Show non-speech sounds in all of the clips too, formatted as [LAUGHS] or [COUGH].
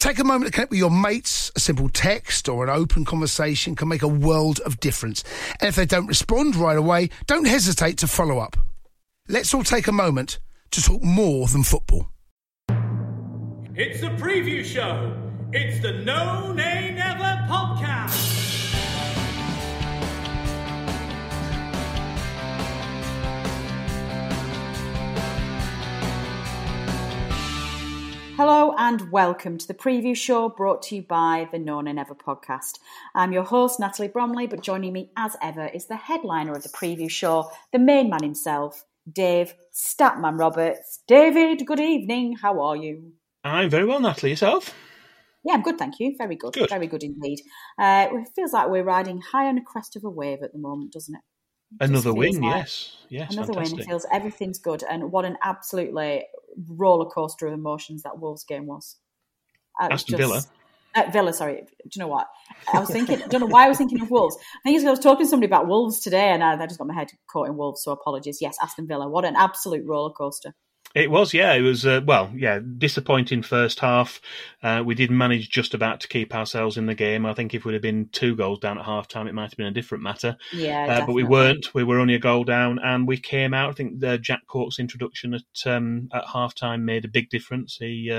Take a moment to connect with your mates. A simple text or an open conversation can make a world of difference. And if they don't respond right away, don't hesitate to follow up. Let's all take a moment to talk more than football. It's the preview show. It's the No Nay Never podcast. Hello and welcome to the preview show brought to you by the No Nay Never podcast. I'm your host, Natalie Bromley, but joining me as ever is the headliner of the preview show, the main man himself, Dave Statman Roberts. David, good evening. How are you? I'm very well, Natalie. Yourself? Yeah, I'm good, thank you. Very good. Good. Very good indeed. Uh, it feels like we're riding high on a crest of a wave at the moment, doesn't it? Another win, like- yes. Yes, Another fantastic. win. It feels everything's good, and what an absolutely roller coaster of emotions that Wolves game was. Aston Villa. Uh, Villa, sorry. Do you know what? I was [LAUGHS] thinking. I don't know why I was thinking of Wolves. I think it's I was talking to somebody about Wolves today, and I, I just got my head caught in Wolves. So apologies. Yes, Aston Villa. What an absolute roller coaster. It was, yeah. It was, uh, well, yeah, disappointing first half. Uh, we did manage just about to keep ourselves in the game. I think if we'd have been two goals down at half time, it might have been a different matter. Yeah, Uh, but we weren't. We were only a goal down, and we came out. I think uh, Jack Cork's introduction at um, at half time made a big difference. He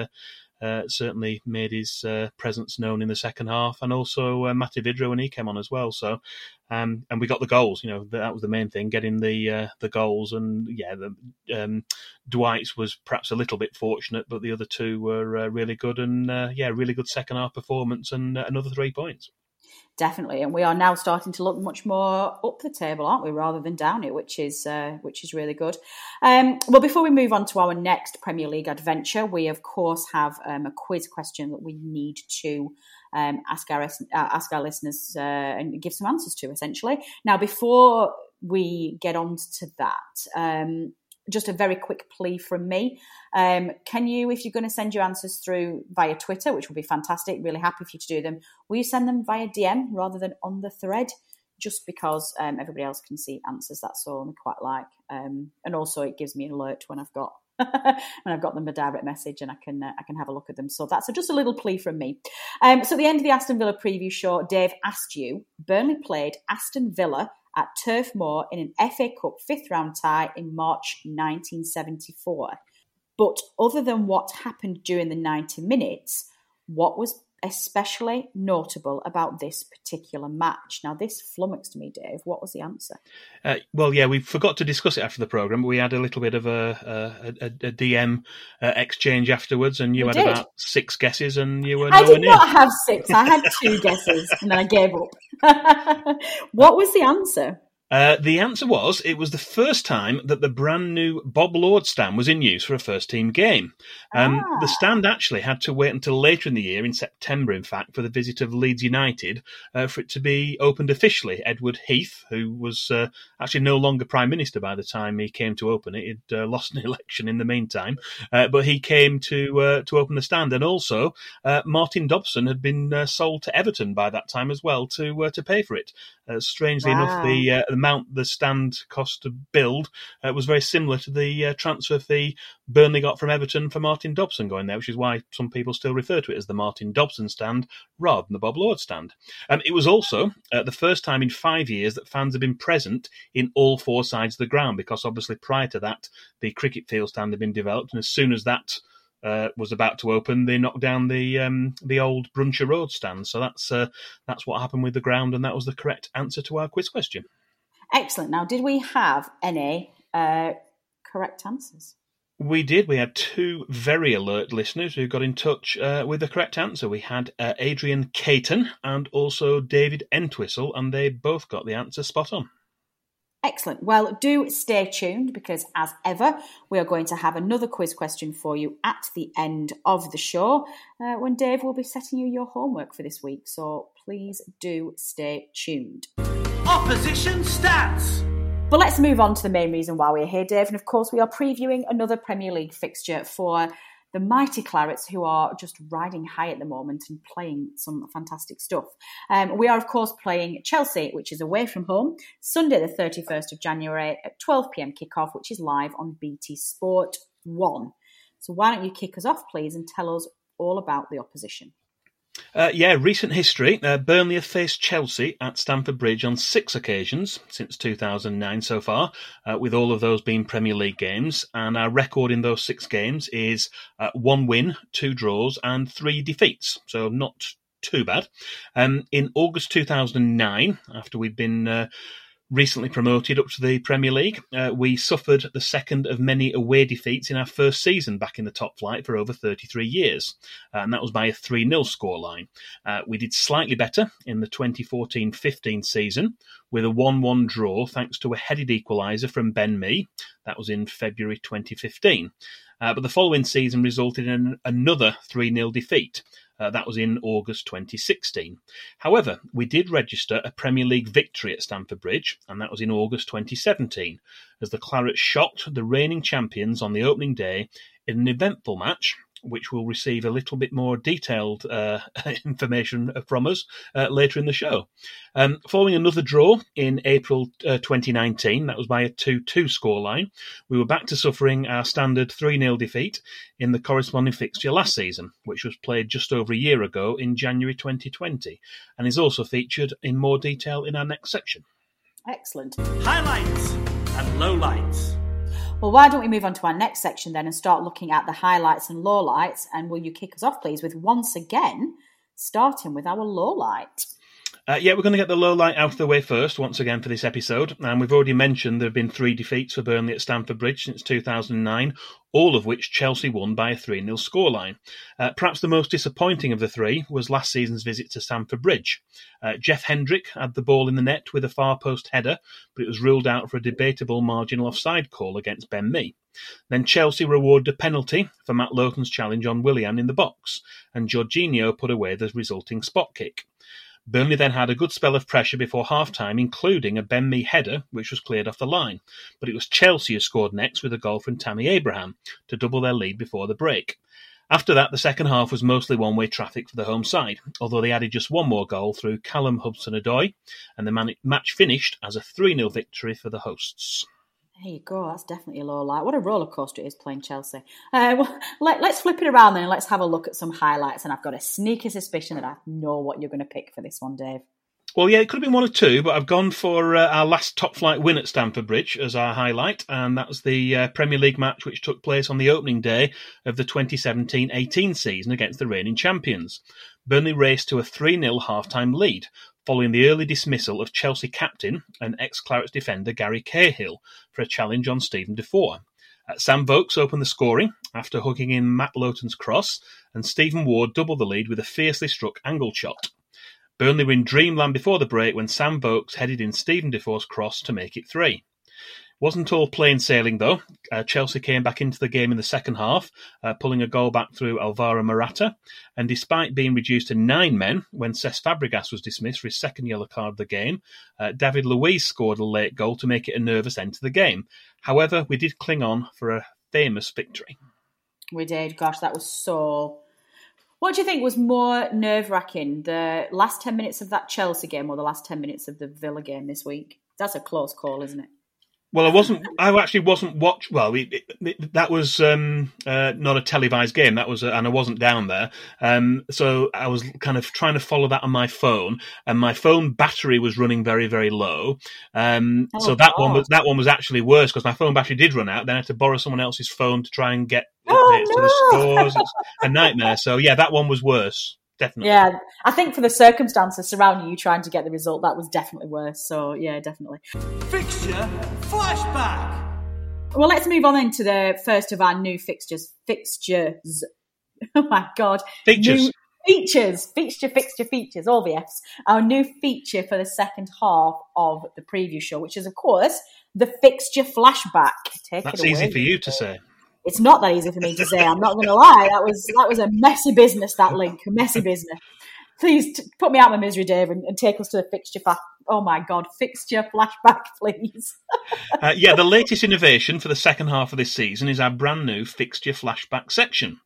uh, certainly made his uh, presence known in the second half, and also uh, Matej Vydra when he came on as well. So, um, and we got the goals. You know, that was the main thing, getting the uh, the goals. And yeah, the, um, Dwight's was perhaps a little bit fortunate, but the other two were uh, really good. And uh, yeah, really good second half performance, and uh, another three points. Definitely. And we are now starting to look much more up the table, aren't we, rather than down it, which is uh, which is really good. Um, well, before we move on to our next Premier League adventure, we of course have um, a quiz question that we need to um, ask our uh, ask our listeners uh, and give some answers to. Essentially, now before we get on to that. Just a very quick plea from me. Um, can you, if you're going to send your answers through via Twitter, which would be fantastic, really happy for you to do them, will you send them via DM rather than on the thread? Just because um, everybody else can see answers, that's all I quite like. Um, and also, it gives me an alert when I've got [LAUGHS] when I've got them a direct message and I can uh, I can have a look at them. So that's just a little plea from me. Um, so at the end of the Aston Villa preview show, Dave asked you Burnley played Aston Villa at Turf Moor in an FA Cup fifth round tie in March 1974. But other than what happened during the 90 minutes, what was especially notable about this particular match? Now, this flummoxed me, Dave. What was the answer? Uh, well, yeah, we forgot to discuss it after the program. But we had a little bit of a, a, a, a DM uh, exchange afterwards, and you We had did. about six guesses, and you were I did near. not have six. I had two guesses and then I gave up. [LAUGHS] what was the answer? Uh, the answer was it was the first time that the brand new Bob Lord stand was in use for a first team game. Um, Ah. The stand actually had to wait until later in the year, in September, in fact, for the visit of Leeds United uh, for it to be opened officially. Edward Heath, who was uh, actually no longer Prime Minister by the time he came to open it, he'd uh, lost an [LAUGHS] election in the meantime, uh, but he came to uh, to open the stand. And also, uh, Martin Dobson had been uh, sold to Everton by that time as well to uh, to pay for it. Uh, strangely enough, Wow. the uh, the amount the stand cost to build uh, was very similar to the uh, transfer fee Burnley got from Everton for Martin Dobson going there, which is why some people still refer to it as the Martin Dobson stand rather than the Bob Lord stand. Um, it was also uh, the first time in five years that fans have been present in all four sides of the ground because obviously prior to that, the cricket field stand had been developed, and as soon as that uh, was about to open, they knocked down the um, the old Brunshaw Road stand. So that's uh, that's what happened with the ground, and that was the correct answer to our quiz question. Excellent. Now, did we have any uh, correct answers? We did. We had two very alert listeners who got in touch uh, with the correct answer. We had uh, Adrian Caton and also David Entwistle, and they both got the answer spot on. Excellent. Well, do stay tuned because, as ever, we are going to have another quiz question for you at the end of the show uh, when Dave will be setting you your homework for this week. So please do stay tuned. Opposition stats. But let's move on to the main reason why we're here, Dave. And of course, we are previewing another Premier League fixture for the mighty Clarets, who are just riding high at the moment and playing some fantastic stuff. Um, we are, of course, playing Chelsea, which is away from home, Sunday, the 31st of January at 12 pm kickoff, which is live on BT Sport 1. So, why don't you kick us off, please, and tell us all about the opposition? Uh, yeah, recent history. Uh, Burnley have faced Chelsea at Stamford Bridge on six occasions since 2009 so far, uh, with all of those being Premier League games. And our record in those six games is uh, one win, two draws, and three defeats. So not too bad. Um, in August 2009, after we'd been uh, recently promoted up to the Premier League. Uh, we suffered the second of many away defeats in our first season back in the top flight for over 33 years, uh, and that was by a 3 0 scoreline. Uh, we did slightly better in the 2014 15 season with a 1 1 draw thanks to a headed equaliser from Ben Mee. That was in February 2015. Uh, but the following season resulted in another 3 0 defeat. Uh, that was in August 2016. However, we did register a Premier League victory at Stamford Bridge, and that was in August 2017, as the Claret shocked the reigning champions on the opening day in an eventful match which will receive a little bit more detailed uh, [LAUGHS] information from us uh, later in the show. Um, following another draw in April uh, 2019, that was by a 2 2 scoreline, we were back to suffering our standard 3 0 defeat in the corresponding fixture last season, which was played just over a year ago in January 2020, and is also featured in more detail in our next section. Excellent. Highlights and lowlights. Well, why don't we move on to our next section then and start looking at the highlights and lowlights? And will you kick us off, please, with once again starting with our lowlight? Uh, yeah, we're going to get the low light out of the way first, once again, for this episode. And we've already mentioned there have been three defeats for Burnley at Stamford Bridge since 2009, all of which Chelsea won by a 3 0 scoreline. Uh, perhaps the most disappointing of the three was last season's visit to Stamford Bridge. Uh, Jeff Hendrick had the ball in the net with a far post header, but it was ruled out for a debatable marginal offside call against Ben Mee. Then Chelsea rewarded a penalty for Matt Lowton's challenge on Willian in the box, and Jorginho put away the resulting spot kick. Burnley then had a good spell of pressure before half-time, including a Ben Mee header, which was cleared off the line. But it was Chelsea who scored next with a goal from Tammy Abraham to double their lead before the break. After that, the second half was mostly one-way traffic for the home side, although they added just one more goal through Callum Hudson-Odoi, and the match finished as a 3-0 victory for the hosts. There you go. That's definitely a low light. What a roller coaster it is playing Chelsea. Uh, well, let, us flip it around then and let's have a look at some highlights. And I've got a sneaky suspicion that I know what you're going to pick for this one, Dave. Well, yeah, it could have been one or two, but I've gone for uh, our last top flight win at Stamford Bridge as our highlight, and that was the uh, Premier League match which took place on the opening day of the 2017 18 season against the reigning champions. Burnley raced to a 3 0 half time lead, following the early dismissal of Chelsea captain and ex-Clarets defender Gary Cahill for a challenge on Steven Defour. Sam Vokes opened the scoring after hooking in Matt Lowton's cross, and Stephen Ward doubled the lead with a fiercely struck angled shot. Burnley were in dreamland before the break when Sam Vokes headed in Steven Defour's cross to make it three. Wasn't all plain sailing though. Uh, Chelsea came back into the game in the second half, uh, pulling a goal back through Alvaro Morata. And despite being reduced to nine men when Cesc Fabregas was dismissed for his second yellow card of the game, uh, David Luiz scored a late goal to make it a nervous end to the game. However, we did cling on for a famous victory. We did. Gosh, that was so. What do you think was more nerve wracking, the last 10 minutes of that Chelsea game or the last 10 minutes of the Villa game this week? that's a close call, isn't it? Well, I wasn't. I actually wasn't watch. Well, it, it, that was um, uh, not a televised game. That was, a, and I wasn't down there. Um, so I was kind of trying to follow that on my phone, and my phone battery was running very, very low. Um, Oh, so that one was that one was actually worse because my phone battery did run out. Then I had to borrow someone else's phone to try and get Oh, updates to the no. scores. It's [LAUGHS] a nightmare. So yeah, that one was worse. Definitely. Yeah, I think for the circumstances surrounding you trying to get the result, that was definitely worse. So yeah, definitely. Fixture flashback. Well, let's move on into the first of our new fixtures. Fixtures. [LAUGHS] Oh my god. Features. New features. Fixture, fixture, features. All the Fs. Our new feature for the second half of the preview show, which is of course the fixture flashback. Take That's it away. easy for you to say. It's not that easy for me to say. I'm not going to lie. That was that was a messy business. That link, a messy business. Please t- put me out of my misery, Dave, and, and take us to the fixture. Fa- oh my God, fixture flashback, [LAUGHS] please. Uh, yeah, the latest innovation for the second half of this season is our brand new fixture flashback section.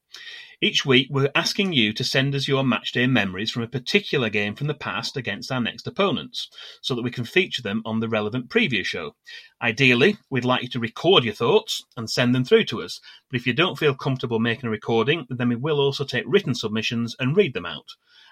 Each week, we're asking you to send us your matchday memories from a particular game from the past against our next opponents, so that we can feature them on the relevant preview show. Ideally, we'd like you to record your thoughts and send them through to us, but if you don't feel comfortable making a recording, then we will also take written submissions and read them out.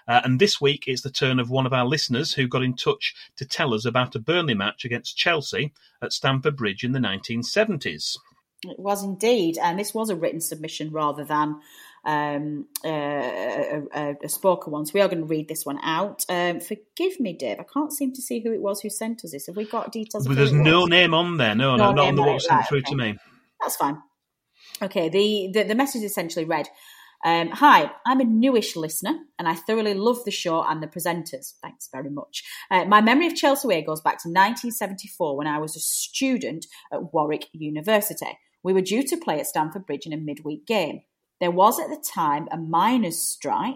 Uh, and this week, it's the turn of one of our listeners who got in touch to tell us about a Burnley match against Chelsea at Stamford Bridge in the 1970s. It was indeed, and this was a written submission rather than um, uh, a, a, a spoken one. So we are going to read this one out. Um, forgive me, Dave. I can't seem to see who it was who sent us this. Have we got details? there's no was? name on there. No, No no, not on the what sent right, through okay. to me. That's fine. Okay, the, the, the message essentially read um, Hi, I'm a newish listener and I thoroughly love the show and the presenters. Thanks very much. Uh, my memory of Chelsea Way goes back to 1974 when I was a student at Warwick University. We were due to play at Stamford Bridge in a midweek game. There was at the time a miners' strike.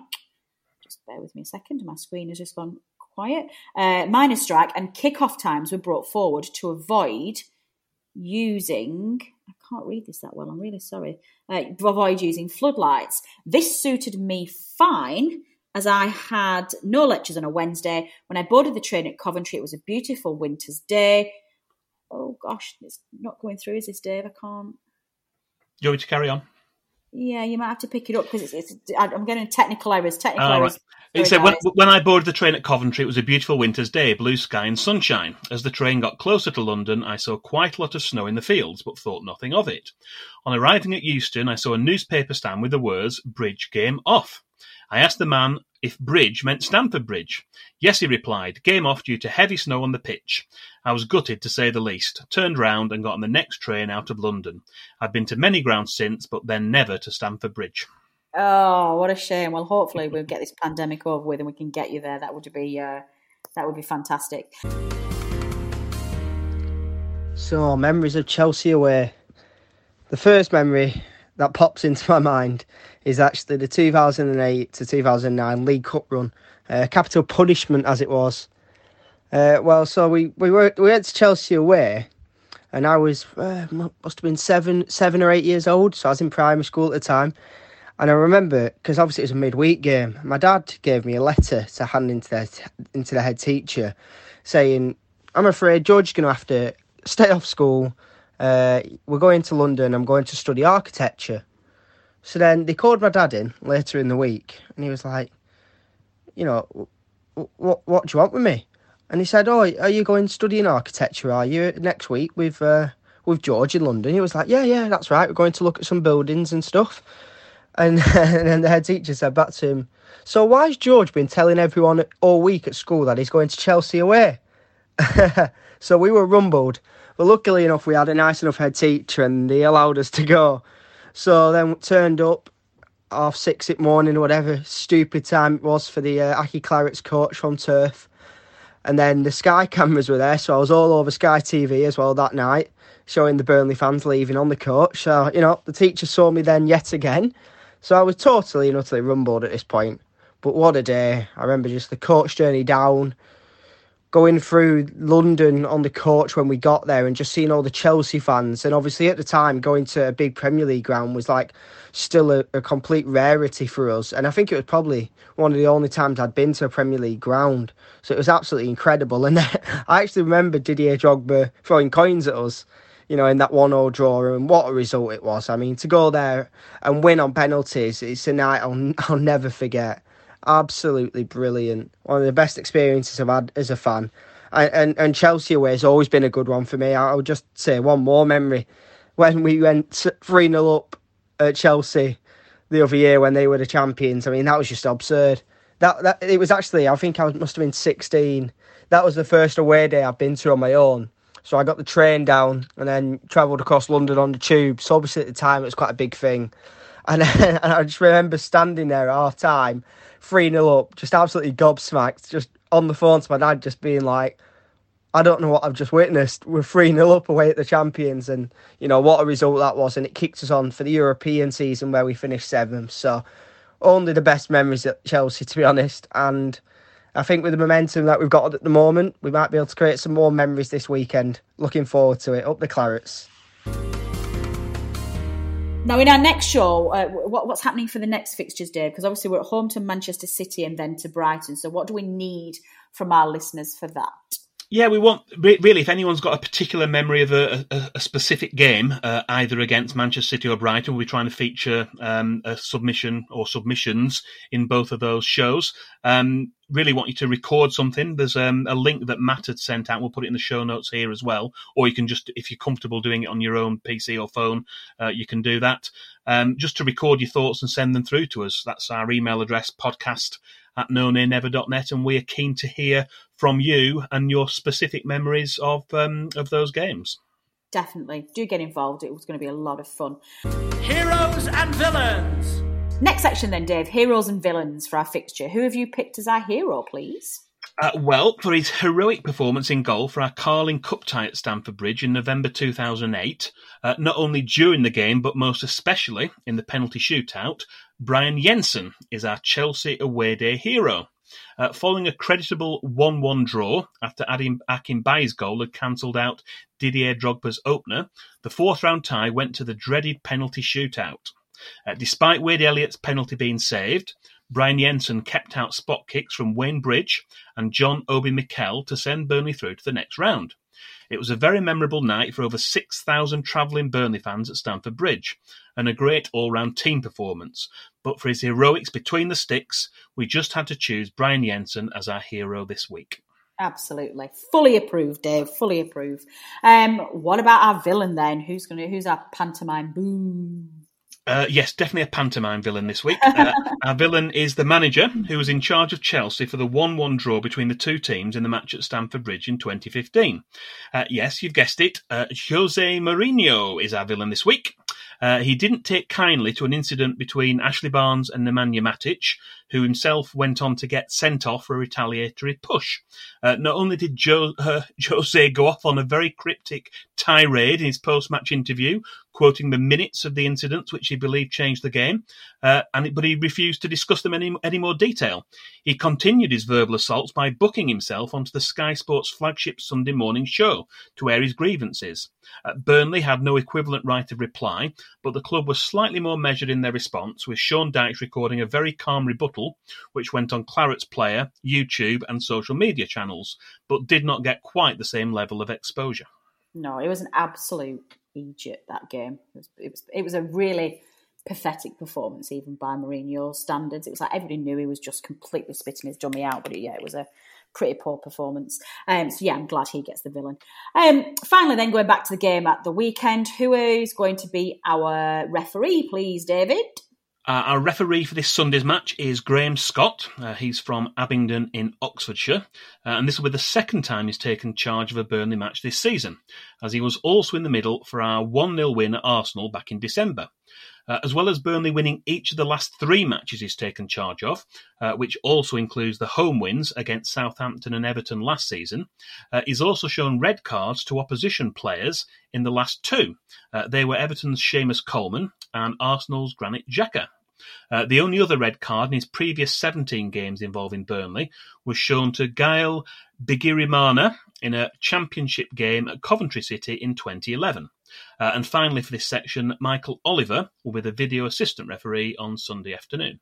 Just bear with me a second, my screen has just gone quiet. Uh, miners' strike and kick-off times were brought forward to avoid using I can't read this that well. I'm really sorry. Uh, avoid using floodlights. This suited me fine as I had no lectures on a Wednesday. When I boarded the train at Coventry, it was a beautiful winter's day. Oh gosh, it's not going through. Is this Dave? I can't. Do you want me to carry on? Yeah, you might have to pick it up because it's, it's. I'm getting technical errors. Technical Oh, errors. right. It said when, when I boarded the train at Coventry, it was a beautiful winter's day, blue sky and sunshine. As the train got closer to London, I saw quite a lot of snow in the fields, but thought nothing of it. On arriving at Euston, I saw a newspaper stand with the words "Bridge Game Off." I asked the man if bridge meant Stamford Bridge. Yes, he replied, game off due to heavy snow on the pitch. I was gutted to say the least, turned round and got on the next train out of London. I've been to many grounds since, but then never to Stamford Bridge. Oh, what a shame. Well, hopefully we'll get this pandemic over with and we can get you there. That would be uh, that would be fantastic. So, memories of Chelsea away. The first memory that pops into my mind is actually the 2008 to 2009 League Cup run. Uh, capital punishment, as it was. Uh, well, so we, we, were, we went to Chelsea away, and I was, uh, must have been seven, seven or eight years old, so I was in primary school at the time. And I remember, because obviously it was a midweek game, my dad gave me a letter to hand into the, into the head teacher saying, I'm afraid George's going to have to stay off school. Uh, we're going to London. I'm going to study architecture. So then they called my dad in later in the week, and he was like, you know, what what do you want with me? And he said, oh, are you going studying architecture? Are you next week with uh, with George in London? He was like, yeah, yeah, that's right. We're going to look at some buildings and stuff. [LAUGHS] And, and then the head teacher said back to him, so why's George been telling everyone all week at school that he's going to Chelsea away? [LAUGHS] so we were rumbled. But luckily enough, we had a nice enough head teacher and they allowed us to go. So then turned up half six at morning or whatever stupid time it was for the uh, Aki Clarets coach from Turf. And then the Sky cameras were there, so I was all over Sky TV as well that night, showing the Burnley fans leaving on the coach. So, you know, the teacher saw me then yet again. So I was totally and utterly rumbled at this point. But what a day. I remember just the coach journey down, going through London on the coach when we got there and just seeing all the Chelsea fans. And obviously at the time, going to a big Premier League ground was like still a, a, complete rarity for us. And I think it was probably one of the only times I'd been to a Premier League ground. So it was absolutely incredible. And [LAUGHS] I actually remember Didier Drogba throwing coins at us. You know, in that 1 0 draw, and what a result it was. I mean, to go there and win on penalties, it's a night I'll, I'll never forget absolutely brilliant. One of the best experiences I've had as a fan. And, and, and Chelsea away has always been a good one for me. I'll just say one more memory. When we went 3 0 up at Chelsea the other year when they were the champions, I mean, that was just absurd. That, that It was actually, I think I must have been 16. That was the first away day I've been to on my own. So I got the train down and then travelled across London on the tube. So obviously at the time it was quite a big thing. And, [LAUGHS] and I just remember standing there at half time 3 0 up, just absolutely gobsmacked, just on the phone to my dad, just being like, I don't know what I've just witnessed. We're 3 0 up away at the champions, and you know what a result that was. And it kicked us on for the European season where we finished seventh. So, only the best memories at Chelsea, to be honest. And I think with the momentum that we've got at the moment, we might be able to create some more memories this weekend. Looking forward to it. Up the Clarets. Now, in our next show, uh, what, what's happening for the next fixtures, Dave? Because obviously we're at home to Manchester City and then to Brighton. So, what do we need from our listeners for that? Yeah, we want really. If anyone's got a particular memory of a, a, a specific game, uh, either against Manchester City or Brighton, we're trying to feature um, a submission or submissions in both of those shows. Um, really want you to record something. There's um, a link that Matt had sent out. We'll put it in the show notes here as well. Or you can just, if you're comfortable doing it on your own PC or phone, uh, you can do that. Um, just to record your thoughts and send them through to us. That's our email address, podcast at nonaynever.net, and we are keen to hear from you and your specific memories of um, of those games. Definitely, do get involved. It was going to be a lot of fun. Heroes and villains. Next section, then, Dave. Heroes and villains for our fixture. Who have you picked as our hero, please? Uh, well, for his heroic performance in goal for our Carling Cup tie at Stamford Bridge in November 2008, uh, not only during the game but most especially in the penalty shootout, Brian Jensen is our Chelsea away day hero. Uh, following a creditable 1 1 draw after Ade Akinbiyi's goal had cancelled out Didier Drogba's opener, the fourth round tie went to the dreaded penalty shootout. Uh, despite Wade Elliott's penalty being saved, Brian Jensen kept out spot kicks from Wayne Bridge and John Obi Mikel to send Burnley through to the next round. It was a very memorable night for over 6,000 travelling Burnley fans at Stamford Bridge, and a great all round team performance. But for his heroics between the sticks, we just had to choose Brian Jensen as our hero this week. Absolutely, fully approved, Dave. Fully approved. Um, what about our villain then? Who's gonna? Who's our pantomime? Boom. Uh, yes, definitely a pantomime villain this week. Uh, [LAUGHS] our villain is the manager who was in charge of Chelsea for the 1 1 draw between the two teams in the match at Stamford Bridge in 2015. Uh, yes, you've guessed it. Uh, Jose Mourinho is our villain this week. Uh, he didn't take kindly to an incident between Ashley Barnes and Nemanja Matic, who himself went on to get sent off for a retaliatory push. Uh, not only did jo- [LAUGHS] uh, Jose go off on a very cryptic tirade in his post match interview, quoting the minutes of the incidents which he believed changed the game, uh, and but he refused to discuss them any, any more detail. He continued his verbal assaults by booking himself onto the Sky Sports flagship Sunday morning show to air his grievances. Uh, Burnley had no equivalent right of reply, but the club was slightly more measured in their response, with Sean Dyche recording a very calm rebuttal, which went on Clarets Player, YouTube, and social media channels, but did not get quite the same level of exposure. No, it was an absolute Egypt that game. It was, it was, it was a really pathetic performance, even by Mourinho's standards. It was like everybody knew he was just completely spitting his dummy out, but yeah, it was a pretty poor performance. Um, so yeah, I'm glad he gets the villain. Um, finally, then going back to the game at the weekend, who is going to be our referee, please, David? Uh, our referee for this Sunday's match is Graham Scott. Uh, he's from Abingdon in Oxfordshire, uh, and this will be the second time he's taken charge of a Burnley match this season, as he was also in the middle for our 1 0 win at Arsenal back in December. Uh, as well as Burnley winning each of the last three matches he's taken charge of, uh, which also includes the home wins against Southampton and Everton last season, uh, he's also shown red cards to opposition players in the last two. They were Everton's Seamus Coleman and Arsenal's Granit Xhaka. Uh, the only other red card in his previous 17 games involving Burnley was shown to Gael Bigirimana in a championship game at Coventry City in 2011. Uh, and finally, for this section, Michael Oliver will be the video assistant referee on Sunday afternoon.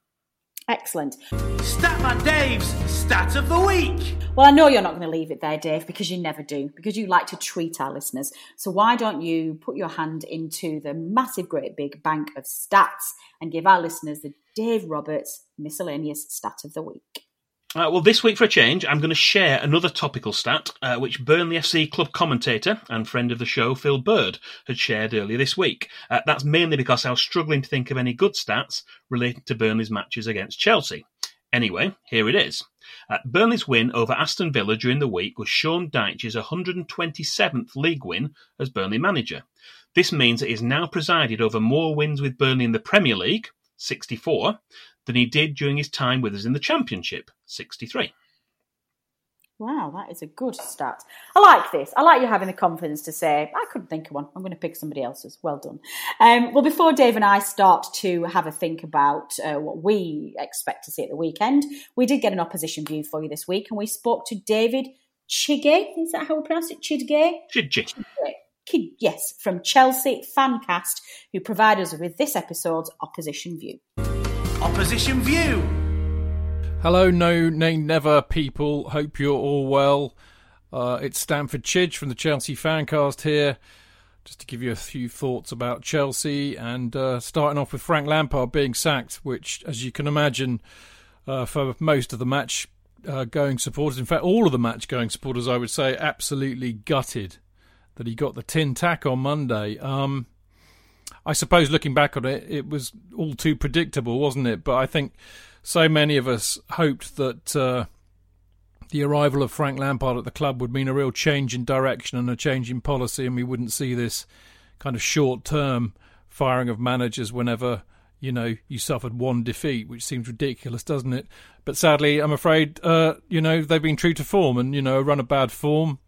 Excellent. Statman Dave's Stat of the Week. Well, I know you're not going to leave it there, Dave, because you never do, because you like to treat our listeners. So why don't you put your hand into the massive, great big bank of stats and give our listeners the Dave Roberts Miscellaneous Stat of the Week? Uh, well, this week for a change, I'm going to share another topical stat uh, which Burnley FC club commentator and friend of the show, Phil Bird, had shared earlier this week. Uh, that's mainly because I was struggling to think of any good stats related to Burnley's matches against Chelsea. Anyway, here it is. Uh, Burnley's win over Aston Villa during the week was Sean Dyche's 127th league win as Burnley manager. This means that he's now presided over more wins with Burnley in the Premier League, 64, than he did during his time with us in the Championship, 63. Wow, that is a good stat. I like this. I like you having the confidence to say, I couldn't think of one. I'm going to pick somebody else's. Well done. Um, well, before Dave and I start to have a think about uh, what we expect to see at the weekend, we did get an opposition view for you this week and we spoke to David Chige. Is that how we pronounce it? Chidge? Chidge. Chidge. Yes, from Chelsea Fancast, who provide us with this episode's opposition view. Opposition View. Hello, No Nay Never people. Hope you're all well. Uh, it's Stanford Chidge from the Chelsea Fancast here, just to give you a few thoughts about Chelsea and uh, starting off with Frank Lampard being sacked, which, as you can imagine, uh, for most of the match uh, going supporters, in fact, all of the match going supporters, I would say, absolutely gutted that he got the tin tack on Monday. Um, I suppose looking back on it, it was all too predictable, wasn't it? But I think so many of us hoped that uh, the arrival of Frank Lampard at the club would mean a real change in direction and a change in policy, and we wouldn't see this kind of short term firing of managers whenever you know you suffered one defeat, which seems ridiculous, doesn't it? But sadly, I'm afraid uh, you know they've been true to form, and you know a run of bad form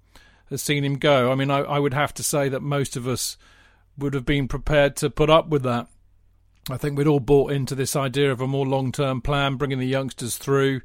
has seen him go. I mean, I, I would have to say that most of us would have been prepared to put up with that. I think we'd all bought into this idea of a more long term plan, bringing the youngsters through.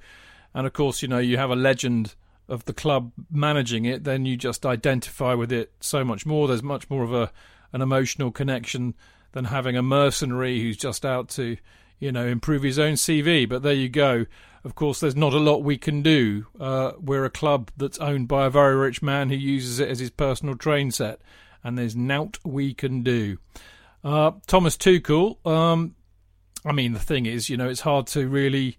And of course, you know, you have a legend of the club managing it, then you just identify with it so much more. There's much more of a an emotional connection than having a mercenary who's just out to, you know, improve his own CV. But there you go. Of course, there's not a lot we can do. Uh, we're a club that's owned by a very rich man who uses it as his personal train set and there's nought we can do. Uh, Thomas Tuchel, um, I mean, the thing is, you know, it's hard to really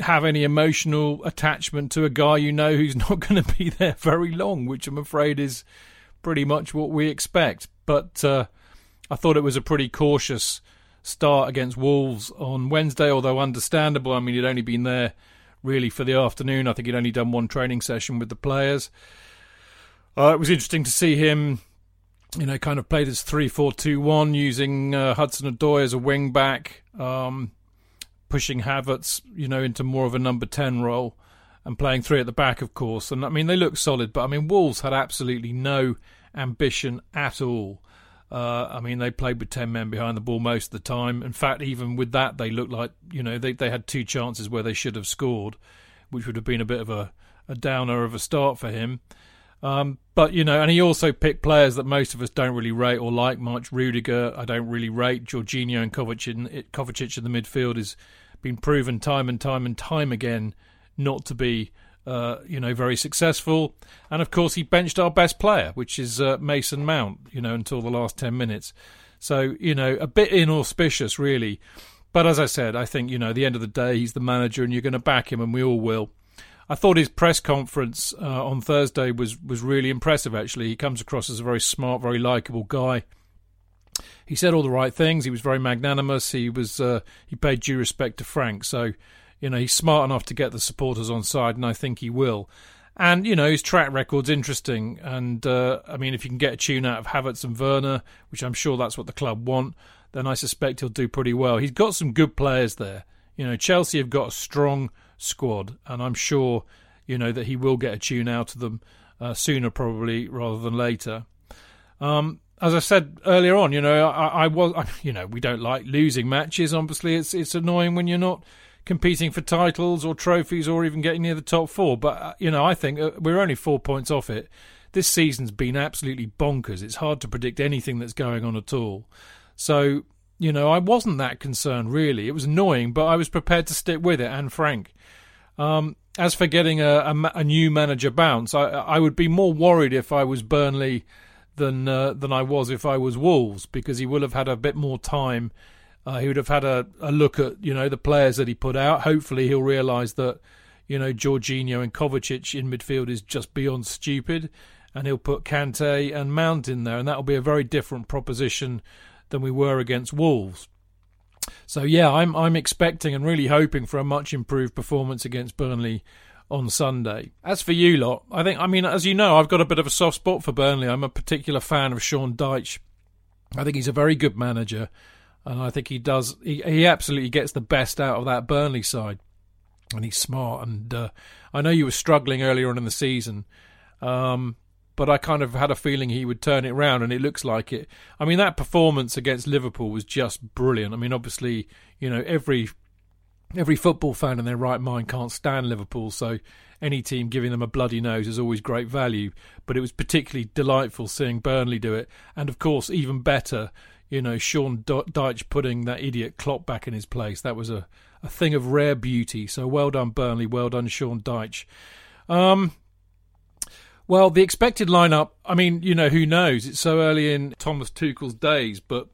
have any emotional attachment to a guy you know who's [LAUGHS] not going to be there very long, which I'm afraid is pretty much what we expect. But uh, I thought it was a pretty cautious start against Wolves on Wednesday, although understandable. I mean, he'd only been there really for the afternoon. I think he'd only done one training session with the players. Uh, it was interesting to see him you know, kind of played as 3 4 2 1 using uh, Hudson Odoi as a wing back, um, pushing Havertz, you know, into more of a number 10 role and playing three at the back, of course. And I mean, they look solid, but I mean, Wolves had absolutely no ambition at all. Uh, I mean, they played with 10 men behind the ball most of the time. In fact, even with that, they looked like, you know, they, they had two chances where they should have scored, which would have been a bit of a, a downer of a start for him. Um, but you know, and he also picked players that most of us don't really rate or like much. Rudiger, I don't really rate. Jorginho and Kovacic in, Kovacic in the midfield has been proven time and time and time again not to be, uh, you know, very successful. And of course, he benched our best player, which is uh, Mason Mount. You know, until the last ten minutes. So you know, a bit inauspicious, really. But as I said, I think you know, at the end of the day, he's the manager, and you're going to back him, and we all will. I thought his press conference uh, on Thursday was was really impressive. Actually, he comes across as a very smart, very likable guy. He said all the right things. He was very magnanimous. He was uh, he paid due respect to Frank. So, you know, he's smart enough to get the supporters on side, and I think he will. And you know his track record's interesting. And uh, I mean, if you can get a tune out of Havertz and Werner, which I'm sure that's what the club want, then I suspect he'll do pretty well. He's got some good players there. You know, Chelsea have got a strong squad, and I'm sure you know that he will get a tune out of them uh, sooner, probably rather than later. Um, as I said earlier on, you know, I, I was, I, [LAUGHS] you know, we don't like losing matches. Obviously, it's it's annoying when you're not competing for titles or trophies or even getting near the top four. But uh, you know, I think uh, we're only four points off it. This season's been absolutely bonkers. It's hard to predict anything that's going on at all. So you know, I wasn't that concerned really. It was annoying, but I was prepared to stick with it. And Frank. Um, as for getting a, a, a, new manager bounce, I, I would be more worried if I was Burnley than uh, than I was if I was Wolves because he would have had a bit more time. Uh, he would have had a, a look at you know the players that he put out. Hopefully, he'll realise that you know Jorginho and Kovacic in midfield is just beyond stupid, and he'll put Kante and Mount in there, and that'll be a very different proposition than we were against Wolves. So yeah, I'm I'm expecting and really hoping for a much improved performance against Burnley on Sunday. As for you lot, I think I mean as you know, I've got a bit of a soft spot for Burnley. I'm a particular fan of Sean Dyche. I think he's a very good manager, and I think he does he, he absolutely gets the best out of that Burnley side, and he's smart. And uh, I know you were struggling earlier on in the season. Um, but I kind of had a feeling he would turn it around, and it looks like it. I mean, that performance against Liverpool was just brilliant. I mean, obviously, you know, every every football fan in their right mind can't stand Liverpool, so any team giving them a bloody nose is always great value. But it was particularly delightful seeing Burnley do it, and of course, even better, you know, Sean Dyche putting that idiot Klopp back in his place. That was a, a thing of rare beauty. So well done, Burnley. Well done, Sean Dyche. Um, well, the expected lineup, I mean, you know, who knows? It's so early in Thomas Tuchel's days, but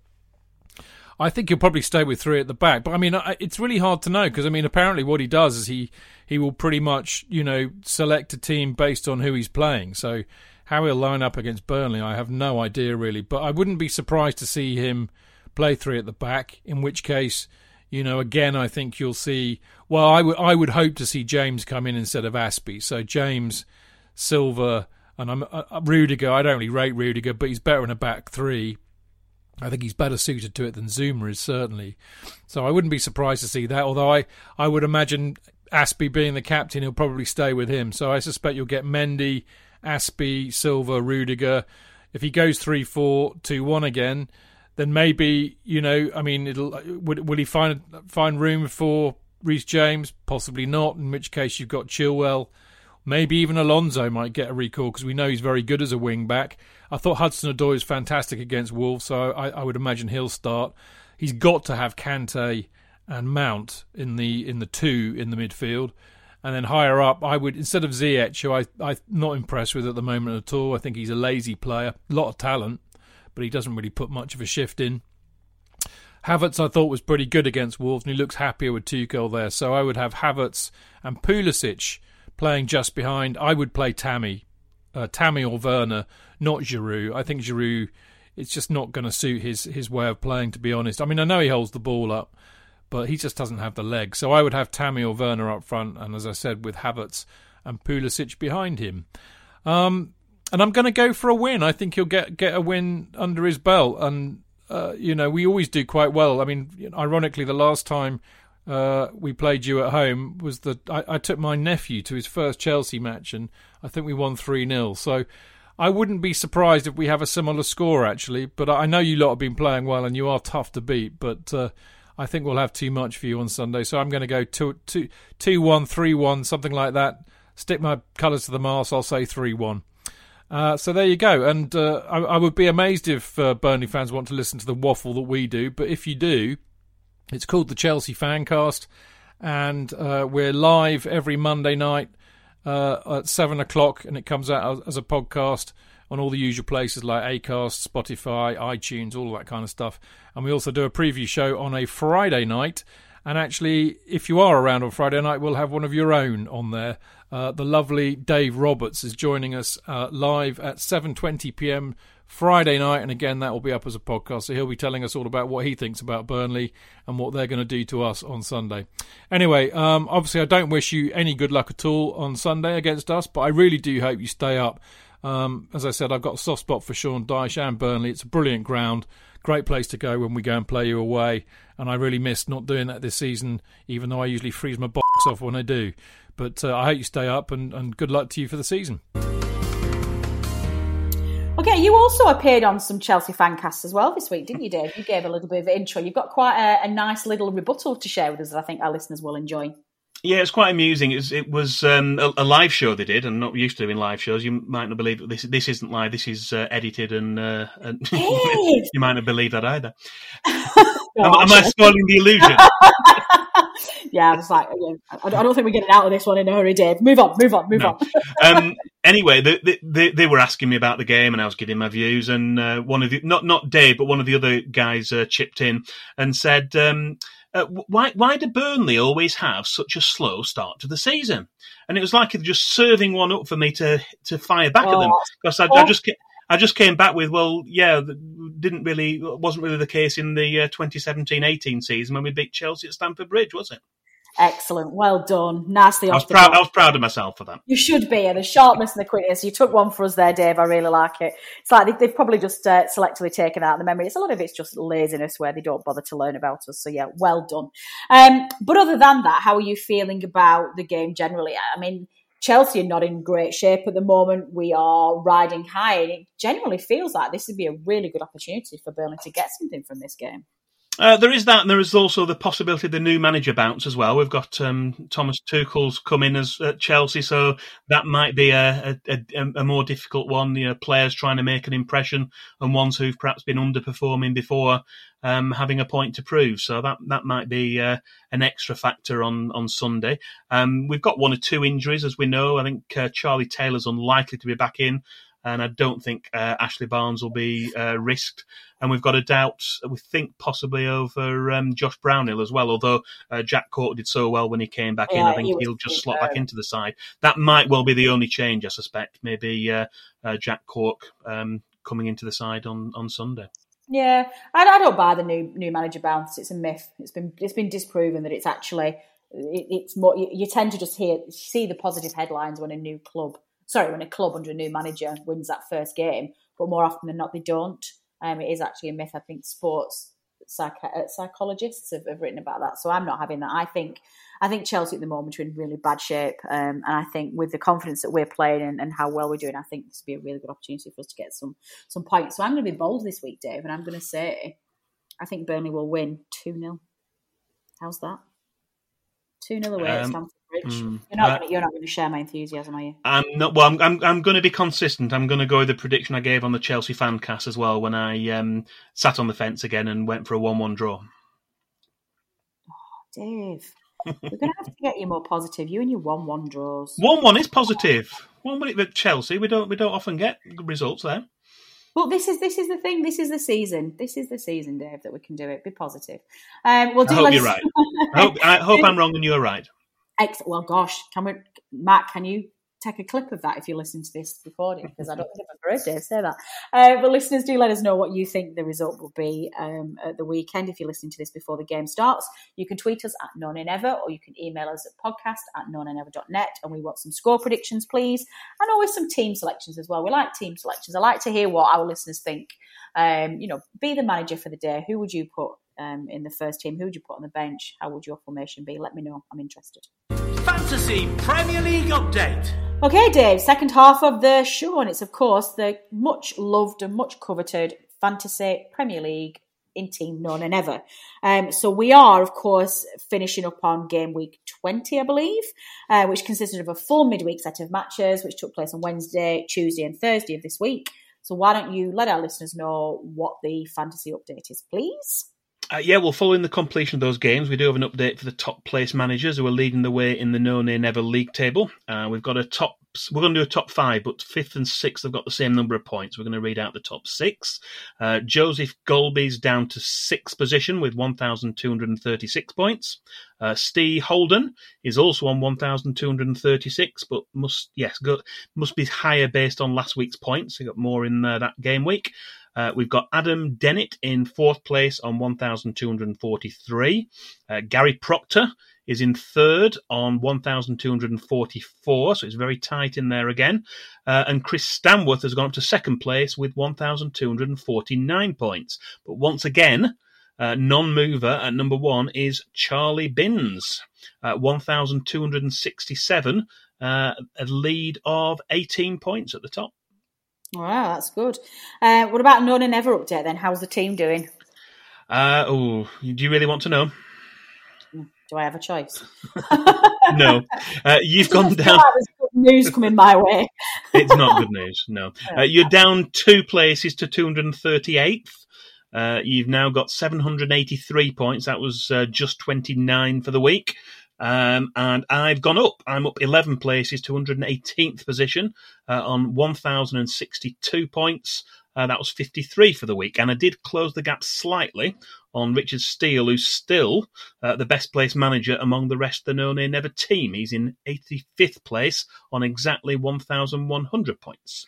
I think he'll probably stay with three at the back. But I mean, it's really hard to know because I mean, apparently what he does is he he will pretty much you know select a team based on who he's playing. So how he'll line up against Burnley, I have no idea really. But I wouldn't be surprised to see him play three at the back. In which case, you know, again, I think you'll see. Well, I would I would hope to see James come in instead of Azpi. So James Silva, and I'm uh, uh, Rudiger. I don't really rate Rudiger, but he's better in a back three. I think he's better suited to it than Zouma is certainly. So I wouldn't be surprised to see that. Although I, I would imagine Azpi being the captain, he'll probably stay with him. So I suspect you'll get Mendy, Azpi, Silva, Rudiger. If he goes three, four, two, one again, then maybe you know. I mean, it'll would will he find find room for Reece James? Possibly not. In which case, you've got Chilwell Maybe even Alonso might get a recall because we know he's very good as a wing back. I thought Hudson Odoi was fantastic against Wolves, so I, I, would imagine he'll start. He's got to have Kante and Mount in the in the two in the midfield, and then higher up, I would instead of Ziyech, who I I'm not impressed with at the moment at all. I think he's a lazy player, a lot of talent, but he doesn't really put much of a shift in. Havertz I thought was pretty good against Wolves, and he looks happier with Tuchel there. So I would have Havertz and Pulisic playing just behind. I would play Tammy, uh, Tammy or Werner, not Giroud. I think Giroud, it's just not going to suit his his way of playing. To be honest, I mean I know he holds the ball up, but he just doesn't have the legs. So I would have Tammy or Werner up front, and as I said, with Havertz and Pulisic behind him. Um, and I'm going to go for a win. I think he'll get get a win under his belt, and uh, you know we always do quite well. I mean, ironically, the last time uh, we played you at home was that I, I, took my nephew to his first Chelsea match and I think we won 3 0. So I wouldn't be surprised if we have a similar score actually. But I know you lot have been playing well and you are tough to beat. But uh, I think we'll have too much for you on Sunday. So I'm going to go 2 2, 2 1, 3 1, something like that. Stick my colours to the mast, I'll say 3 1. Uh, so there you go, and uh, I, I, would be amazed if uh, Burnley fans want to listen to the waffle that we do. But if you do, it's called the Chelsea Fancast, and uh, we're live every Monday night uh, at seven o'clock, and it comes out as a podcast on all the usual places like Acast, Spotify, iTunes, all that kind of stuff. And we also do a preview show on a Friday night. And actually, if you are around on Friday night, we'll have one of your own on there. Uh, the lovely Dave Roberts is joining us uh, live at 7:20 p.m. Friday night, and again, that will be up as a podcast. So he'll be telling us all about what he thinks about Burnley and what they're going to do to us on Sunday. Anyway, um, obviously, I don't wish you any good luck at all on Sunday against us, but I really do hope you stay up. Um, as I said, I've got a soft spot for Sean Dyche and Burnley. It's a brilliant ground, great place to go when we go and play you away. And I really missed not doing that this season, even though I usually freeze my box off when I do. But uh, I hope you stay up and, and good luck to you for the season. You also appeared on some Chelsea fancasts as well this week, didn't you, Dave? You gave a little bit of intro. You've got quite a, a nice little rebuttal to share with us that I think our listeners will enjoy. Yeah, it's quite amusing. It was, it was um, a, a, live show they did. I'm not used to doing live shows. You might not believe this this isn't live. This is uh, edited, and, uh, and [LAUGHS] you might not believe that either. am, [LAUGHS] am, I spoiling the illusion? [LAUGHS] yeah, I was like, I don't think we're getting out of this one in a hurry, Dave. Move on, move on, move no. on. [LAUGHS] um, anyway, they, they, they, were asking me about the game, and I was giving my views. And uh, one of the not not Dave, but one of the other guys uh, chipped in and said. Um, uh, why why do Burnley always have such a slow start to the season? And it was like just serving one up for me to to fire back oh. at them because I, I, just I just came back with well, yeah, didn't really wasn't really the case in the uh, 2017-18 season when we beat Chelsea at Stamford Bridge, was it? Excellent. Well done. Nicely I was proud. I was proud of myself for that. You should be. And the sharpness and the quickness. You took one for us there, Dave. I really like it. It's like they've, they've probably just uh, selectively taken out the memory. It's a lot of it's just laziness where they don't bother to learn about us. So yeah, well done. Um, but other than that, how are you feeling about the game generally? I mean, Chelsea are not in great shape at the moment. We are riding high, and it generally feels like this would be a really good opportunity for Burnley to get something from this game. Uh, there is that, and there is also the possibility of the new manager bounce as well. We've got um, Thomas Tuchel's come in as at Chelsea, so that might be a, a, a, more difficult one. You know, players trying to make an impression, and ones who've perhaps been underperforming before um, having a point to prove. So that that might be uh, an extra factor on on Sunday. Um, we've got one or two injuries, as we know. I think uh, Charlie Taylor's unlikely to be back in and I don't think uh, Ashley Barnes will be uh, risked. And we've got a doubt, we think possibly over um, Josh Brownhill as well. Although uh, Jack Cork did so well when he came back yeah, in, I think he will just slot back into the side. That might well be the only change, I suspect. Maybe uh, uh, Jack Cork um, coming into the side on, on Sunday. Yeah, I, I, don't buy the new new manager bounce. It's a myth. It's been it's been disproven that it's actually it, it's more. You, you, tend to just hear see the positive headlines when a new club sorry, when a club under a new manager wins that first game, but more often than not, they don't. Um, it is actually a myth. I think sports psych- uh, psychologists have, have, written about that. So I'm not having that. I think I think Chelsea at the moment are in really bad shape, um, and I think with the confidence that we're playing and, and, how well we're doing, I think this would be a really good opportunity for us to get some some points. So I'm going to be bold this week, Dave, and I'm going to say I think Burnley will win two 0 How's that? Two 0 away um, Rich. Mm, you're not. Uh, gonna, you're not going to share my enthusiasm, are you? I'm not. Well, I'm. I'm, I'm going to be consistent. I'm going to go with the prediction I gave on the Chelsea fan cast as well when I um, sat on the fence again and went for a one-one draw. Oh, Dave, we're going to have to get you more positive. You and your one-one draws. One-one is positive. One-one at Chelsea. We don't. We don't often get results there. Well, this is this is the thing. This is the season. This is the season, Dave, that we can do it. Be positive. Um, well, I hope you're right. [LAUGHS] I hope, I hope I'm wrong and you're right. Ex- well, gosh, can we, Matt? Can you take a clip of that if you listen to this recording because I don't think I've heard say that. Uh, but listeners, do let us know what you think the result will be um, at the weekend. If you're listening to this before the game starts, you can tweet us at nonaynever or you can email us at podcast at nonaynever.net and we want some score predictions, please, and always some team selections as well. We like team selections. I like to hear what our listeners think. Um, you know, be the manager for the day. Who would you put um, in the first team? Who would you put on the bench? How would your formation be? Let me know. I'm interested. Fantasy Premier League update. Okay, Dave, second half of the show, and it's of course the much loved and much coveted Fantasy Premier League in team No Nay Never. Um, so we are, of course, finishing up on game week 20, I believe, uh, which consisted of a full midweek set of matches, which took place on Wednesday, Tuesday, and Thursday of this week. So why don't you let our listeners know what the fantasy update is, please? Uh, yeah, well, following the completion of those games, we do have an update for the top place managers who are leading the way in the No Nay Never League table. Uh, we've got a top. We're going to do a top five, but fifth and sixth have got the same number of points. We're going to read out the top six. Uh, Joseph Golby's down to sixth position with 1,236 points. Uh, Steve Holden is also on 1,236, but must yes go, must be higher based on last week's points. He got more in uh, that game week. Uh, we've got Adam Dennett in fourth place on 1,243. Uh, Gary Proctor is in third on 1,244, so it's very tight in there again. Uh, and Chris Stanworth has gone up to second place with 1,249 points. But once again, uh, non-mover at number one is Charlie Binns, at 1,267, uh, a lead of 18 points at the top. Wow, that's good. Uh, what about No Nay Never update then? How's the team doing? Uh, oh, do you really want to know? Do I have a choice? [LAUGHS] no. Uh, you've gone [LAUGHS] down. news coming my way. [LAUGHS] it's not good news, no. Uh, you're down two places to 238th. Uh, you've now got 783 points. That was uh, just 29 for the week. Um, and I've gone up. I'm up 11 places, 218th position uh, on 1,062 points. Uh, that was 53 for the week. And I did close the gap slightly on Richard Steele, who's still uh, the best placed manager among the rest of the No Nay Never team. He's in 85th place on exactly 1,100 points.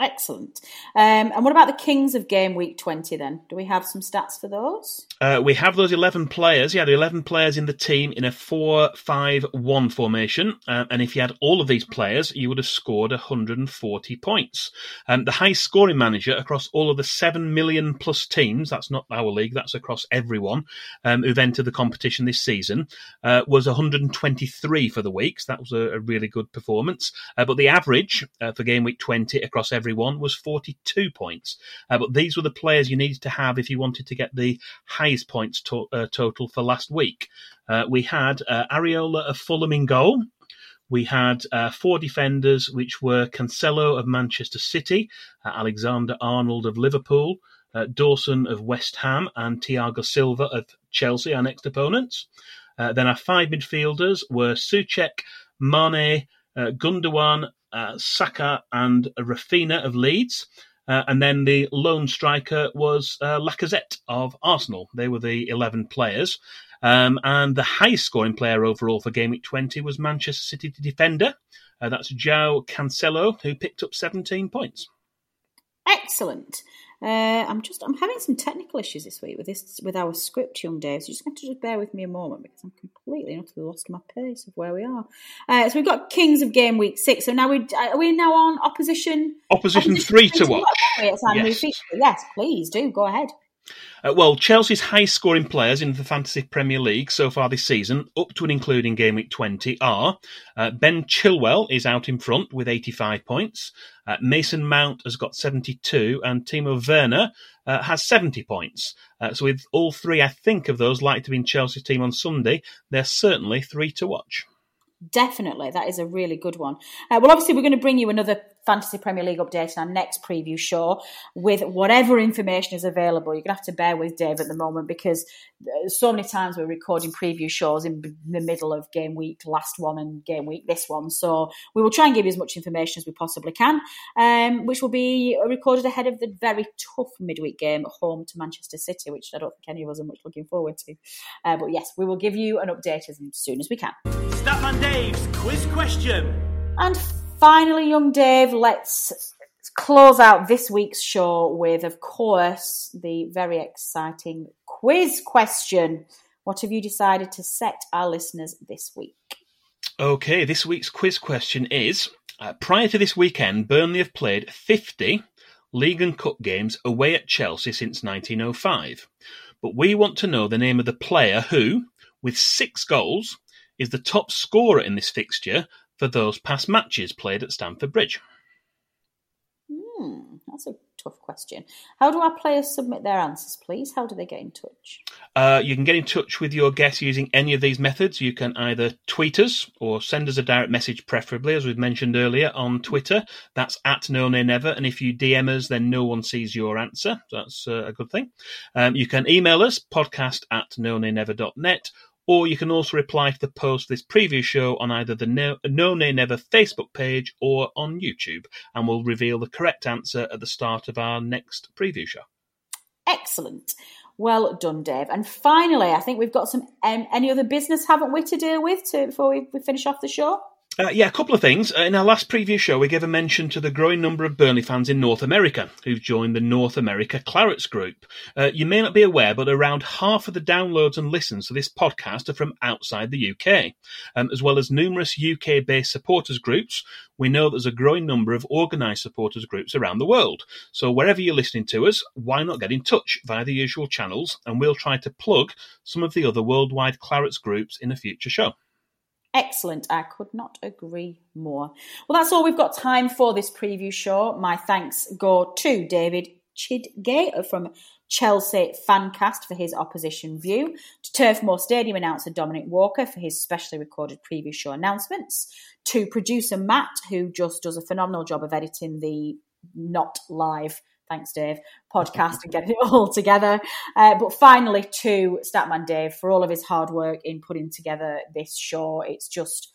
Excellent. Um, and what about the Kings of Game Week 20 then? Do we have some stats for those? Uh, we have those 11 players. Yeah, the 11 players in the team in a 4 5 1 formation. Uh, and if you had all of these players, you would have scored 140 points. Um, the highest scoring manager across all of the 7 million plus teams, that's not our league, that's across everyone um, who've entered the competition this season, uh, was 123 for the week. So that was a, a really good performance. Uh, but the average uh, for Game Week 20 across every everyone was 42 points. Uh, but these were the players you needed to have if you wanted to get the highest points to- uh, total for last week. Uh, we had uh, Areola of Fulham in goal. We had uh, four defenders, which were Cancelo of Manchester City, uh, Alexander Arnold of Liverpool, Dawson of West Ham, and Thiago Silva of Chelsea, our next opponents. then our five midfielders were Soucek, Mane, uh, Gundogan, uh, Saka, and Raphinha of Leeds. Uh, and then the lone striker was uh, Lacazette of Arsenal. They were the 11 players. Um, and the highest scoring player overall for Game Week 20 was Manchester City defender. Uh, that's João Cancelo, who picked up 17 points. Excellent. Uh, I'm just I'm having some technical issues this week with this with our script, young Dave. So you're just going to just bear with me a moment because I'm completely utterly lost my pace of where we are. Uh, so we've got Kings of Game Week Six. So now we are we now on opposition opposition, opposition three, three, to watch. watch. Yes. yes, please do go ahead. Uh, well, Chelsea's highest scoring players in the Fantasy Premier League so far this season, up to and including Game Week 20, are uh, Ben Chilwell is out in front with 85 points. Uh, Mason Mount has got 72, and Timo Werner uh, has 70 points. Uh, so, with all three, I think, of those likely to be in Chelsea's team on Sunday, they're certainly three to watch. Definitely, that is a really good one. Uh, well, obviously, we're going to bring you another Fantasy Premier League update in our next preview show with whatever information is available. You're going to have to bear with Dave at the moment because uh, so many times we're recording preview shows in the middle of game week, last one, and game week, this one. So we will try and give you as much information as we possibly can, um, which will be recorded ahead of the very tough midweek game at home to Manchester City, which I don't think any of us are much looking forward to. Uh, but yes, we will give you an update as soon as we can. Statman Dave's quiz question. And finally, young Dave, let's close out this week's show with, of course, the very exciting quiz question. What have you decided to set our listeners this week? Okay, this week's quiz question is uh, Prior to this weekend, Burnley have played 50 League and Cup games away at Chelsea since 1905. But we want to know the name of the player who, with six goals, is the top scorer in this fixture for those past matches played at Stamford Bridge? Hmm, that's a tough question. How do our players submit their answers, please? How do they get in touch? Uh, you can get in touch with your guess using any of these methods. You can either tweet us or send us a direct message, preferably, as we've mentioned earlier, on Twitter. That's at no nay never. And if you DM us, then no one sees your answer. That's uh, a good thing. Um, you can email us, podcast at no nay never.net, or you can also reply to the post this preview show on either the No, no Nay Never Facebook page or on YouTube, and we'll reveal the correct answer at the start of our next preview show. Excellent. Well done, Dave. And finally, I think we've got some um, any other business, haven't we, to deal with to, before we, we finish off the show? Uh, yeah, a couple of things. Uh, in our last preview show, we gave a mention to the growing number of Burnley fans in North America who've joined the North America Clarets group. Uh, you may not be aware, but around half of the downloads and listens to this podcast are from outside the UK. Um, as well as numerous UK based supporters groups, we know there's a growing number of organised supporters groups around the world. So wherever you're listening to us, why not get in touch via the usual channels and we'll try to plug some of the other worldwide Clarets groups in a future show. Excellent. I could not agree more. Well, that's all we've got time for this preview show. My thanks go to David Chidgay from Chelsea Fancast for his opposition view, to Turf Moor Stadium announcer Dominic Walker for his specially recorded preview show announcements, to producer Matt, who just does a phenomenal job of editing the not live thanks Dave, podcast and getting it [LAUGHS] all together. Uh, but finally to Statman Dave for all of his hard work in putting together this show. It's just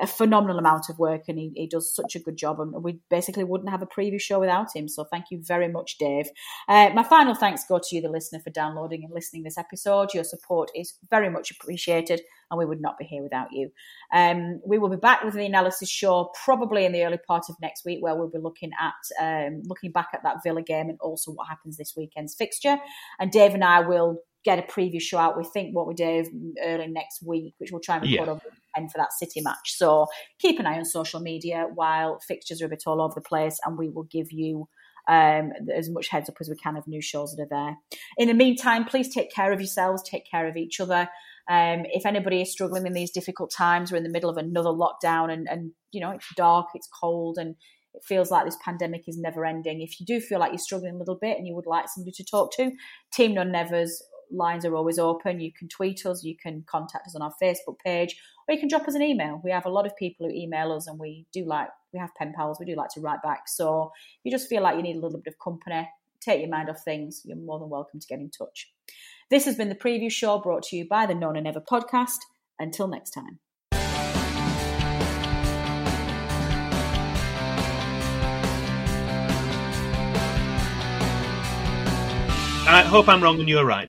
a phenomenal amount of work and he, he does such a good job and we basically wouldn't have a preview show without him. So thank you very much dave. Uh, my final thanks go to you the listener for downloading and listening this episode. Your support is very much appreciated and we would not be here without you. Um, we will be back with the analysis show probably in the early part of next week where we'll be looking at um, looking back at that villa game and also what happens this weekend's fixture. And dave and i will get a preview show out. We think what we do early next week, which we'll try and record yeah. over and for that City match. So keep an eye on social media while fixtures are a bit all over the place, and we will give you um, as much heads up as we can of new shows that are there. In the meantime, please take care of yourselves, take care of each other. Um, if anybody is struggling in these difficult times, we're in the middle of another lockdown, and, and you know it's dark, it's cold, and it feels like this pandemic is never ending. If you do feel like you're struggling a little bit and you would like somebody to talk to, Team No Nay Nevers lines are always open. You can tweet us, you can contact us on our Facebook page, or you can drop us an email. We have a lot of people who email us, and we do like we have pen pals. We do like to write back. So if you just feel like you need a little bit of company, take your mind off things. You're more than welcome to get in touch. This has been the preview show brought to you by the No Nay Never podcast. Until next time. I hope I'm wrong and you're right.